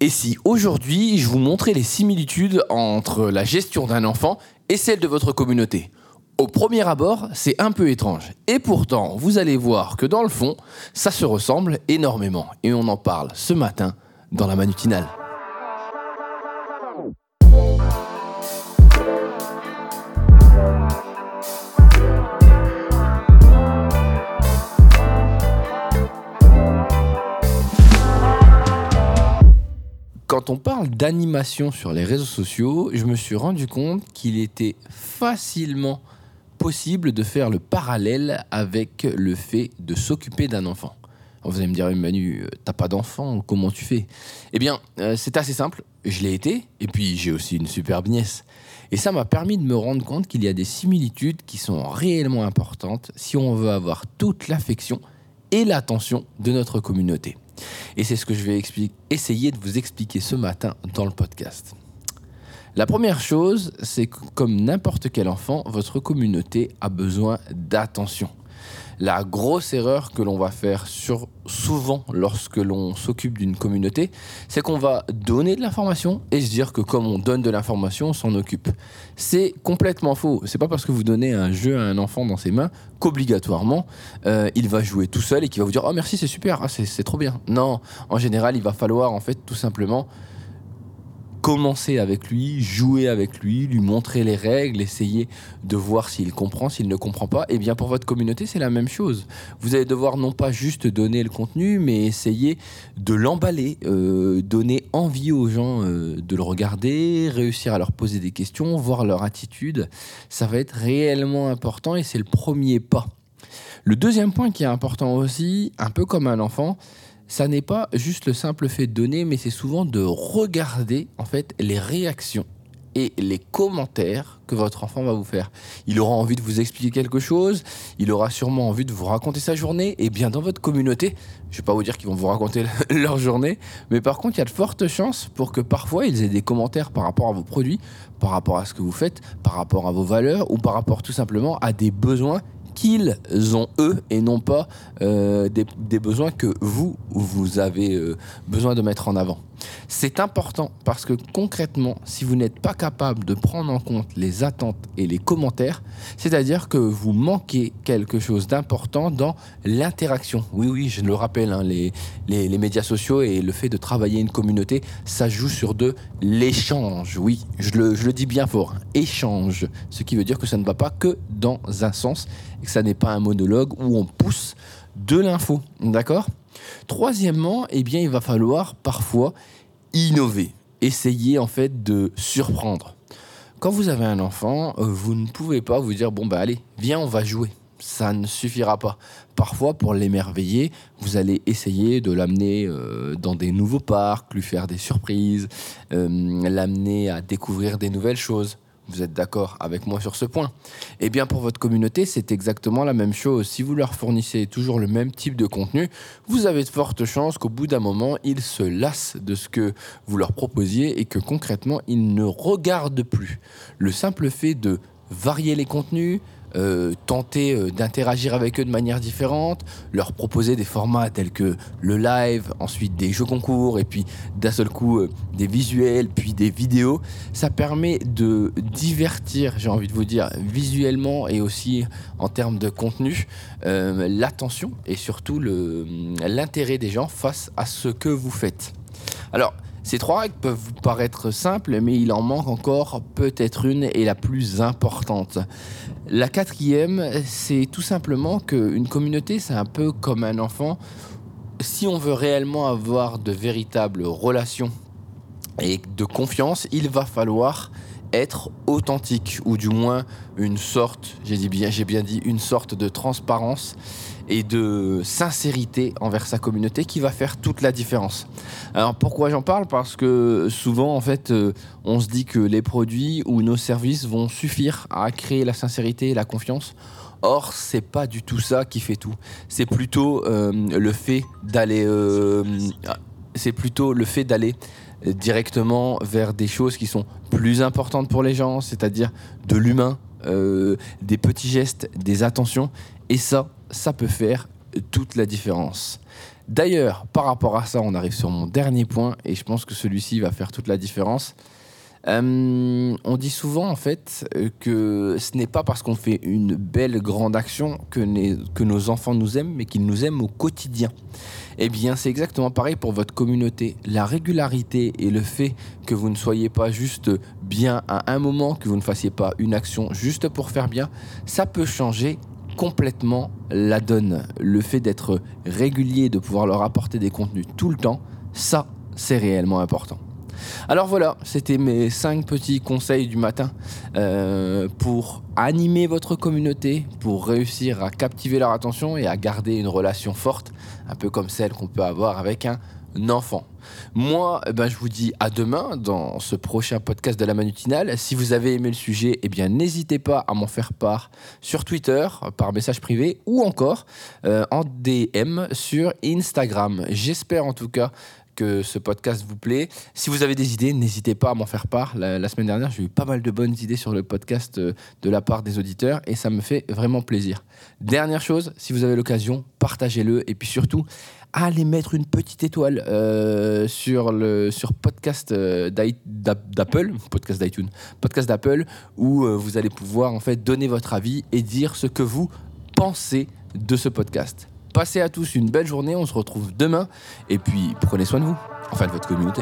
Et si aujourd'hui je vous montrais les similitudes entre la gestion d'un enfant et celle de votre communauté? Au premier abord, c'est un peu étrange. Et pourtant, vous allez voir que dans le fond, ça se ressemble énormément. Et on en parle ce matin dans la manutinale. Quand on parle d'animation sur les réseaux sociaux, je me suis rendu compte qu'il était facilement possible de faire le parallèle avec le fait de s'occuper d'un enfant. vous allez me dire, Manu, euh, t'as pas d'enfant, comment tu fais? Eh bien, euh, c'est assez simple. Je l'ai été, et puis j'ai aussi une superbe nièce. Et ça m'a permis de me rendre compte qu'il y a des similitudes qui sont réellement importantes si on veut avoir toute l'affection et l'attention de notre communauté. Et c'est ce que je vais essayer de vous expliquer ce matin dans le podcast. La première chose, c'est que comme n'importe quel enfant, votre communauté a besoin d'attention la grosse erreur que l'on va faire souvent lorsque l'on s'occupe d'une communauté, c'est qu'on va donner de l'information et se dire que comme on donne de l'information, on s'en occupe. C'est complètement faux. C'est pas parce que vous donnez un jeu à un enfant dans ses mains qu'obligatoirement euh, il va jouer tout seul et qu'il va vous dire oh merci c'est super, ah, c'est trop bien. Non, en général il va falloir en fait tout simplement commencer avec lui, jouer avec lui, lui montrer les règles, essayer de voir s'il comprend, s'il ne comprend pas. Et eh bien pour votre communauté, c'est la même chose. Vous allez devoir non pas juste donner le contenu, mais essayer de l'emballer, euh, donner envie aux gens euh, de le regarder, réussir à leur poser des questions, voir leur attitude. Ça va être réellement important et c'est le premier pas. Le deuxième point qui est important aussi, un peu comme un enfant, ça n'est pas juste le simple fait de donner, mais c'est souvent de regarder en fait les réactions et les commentaires que votre enfant va vous faire. Il aura envie de vous expliquer quelque chose, il aura sûrement envie de vous raconter sa journée, et bien dans votre communauté, je ne vais pas vous dire qu'ils vont vous raconter leur journée, mais par contre il y a de fortes chances pour que parfois ils aient des commentaires par rapport à vos produits, par rapport à ce que vous faites, par rapport à vos valeurs, ou par rapport tout simplement à des besoins qu'ils ont eux et non pas euh, des, besoins que vous, vous avez euh, besoin de mettre en avant. C'est important parce que concrètement, si vous n'êtes pas capable de prendre en compte les attentes et les commentaires, c'est-à-dire que vous manquez quelque chose d'important dans l'interaction. Oui, oui, je le rappelle, hein, les, médias sociaux et le fait de travailler une communauté, ça joue sur de l'échange. Oui, je le, je le dis bien fort, échange. Ce qui veut dire que ça ne va pas que dans un sens et que ça n'est pas un monologue où on pousse de l'info. D'accord? Troisièmement, eh il va falloir parfois innover, essayer en fait de surprendre. Quand vous avez un enfant, euh, vous ne pouvez pas vous dire bon bah allez, viens, on va jouer. Ça ne suffira pas. Parfois, pour l'émerveiller, vous allez essayer de l'amener euh, dans des nouveaux parcs, lui faire des surprises, euh, l'amener à découvrir des nouvelles choses. Vous êtes d'accord avec moi sur ce point Eh bien, pour votre communauté, c'est exactement la même chose. Si vous leur fournissez toujours le même type de contenu, vous avez de fortes chances qu'au bout d'un moment, ils se lassent de ce que vous leur proposiez et que concrètement, ils ne regardent plus. Le simple fait de varier les contenus, euh, tenter euh, d'interagir avec eux de manière différente, leur proposer des formats tels que le live, ensuite des jeux concours, et puis d'un seul coup euh, des visuels, puis des vidéos. Ça permet de divertir, j'ai envie de vous dire, visuellement et aussi en termes de contenu, l'attention et surtout l'intérêt des gens face à ce que vous faites. Alors, ces trois règles peuvent vous paraître simples, mais il en manque encore peut-être une et la plus importante. La quatrième, c'est tout simplement qu'une communauté, c'est un peu comme un enfant. Si on veut réellement avoir de véritables relations et de confiance, il va falloir être authentique ou du moins une sorte, j'ai dit bien, j'ai bien dit une sorte de transparence et de sincérité envers sa communauté qui va faire toute la différence. Alors pourquoi j'en parle? Parce que souvent en fait euh, on se dit que les produits ou nos services vont suffire à créer la sincérité et la confiance. Or, c'est pas du tout ça qui fait tout. C'est plutôt euh, le fait d'aller, euh, c'est plutôt le fait d'aller directement vers des choses qui sont plus importantes pour les gens, c'est-à-dire de l'humain, des petits gestes, des attentions. Et ça, ça peut faire toute la différence. D'ailleurs, par rapport à ça, on arrive sur mon dernier point et je pense que celui-ci va faire toute la différence. Euh, on dit souvent en fait que ce n'est pas parce qu'on fait une belle grande action que, que nos enfants nous aiment, mais qu'ils nous aiment au quotidien. Eh bien, c'est exactement pareil pour votre communauté. La régularité et le fait que vous ne soyez pas juste bien à un moment, que vous ne fassiez pas une action juste pour faire bien, ça peut changer complètement la donne. Le fait d'être régulier, de pouvoir leur apporter des contenus tout le temps, ça, c'est réellement important. Alors voilà, c'était mes 5 petits conseils du matin euh, pour animer votre communauté, pour réussir à captiver leur attention et à garder une relation forte, un peu comme celle qu'on peut avoir avec un enfant. Moi, eh ben, je vous dis à demain dans ce prochain podcast de la Manutinale. Si vous avez aimé le sujet, eh bien, n'hésitez pas à m'en faire part sur Twitter, par message privé ou encore euh, en DM sur Instagram. J'espère en tout cas que ce podcast vous plaît. Si vous avez des idées, n'hésitez pas à m'en faire part. La, semaine dernière, j'ai eu pas mal de bonnes idées sur le podcast euh, de la part des auditeurs et ça me fait vraiment plaisir. Dernière chose, si vous avez l'occasion, partagez-le et puis surtout, allez mettre une petite étoile euh, sur le sur podcast euh, d'Apple, podcast d'iTunes, podcast d'Apple, où vous allez pouvoir en fait donner votre avis et dire ce que vous pensez de ce podcast. Passez à tous une belle journée, on se retrouve demain. Et puis prenez soin de vous, enfin de votre communauté.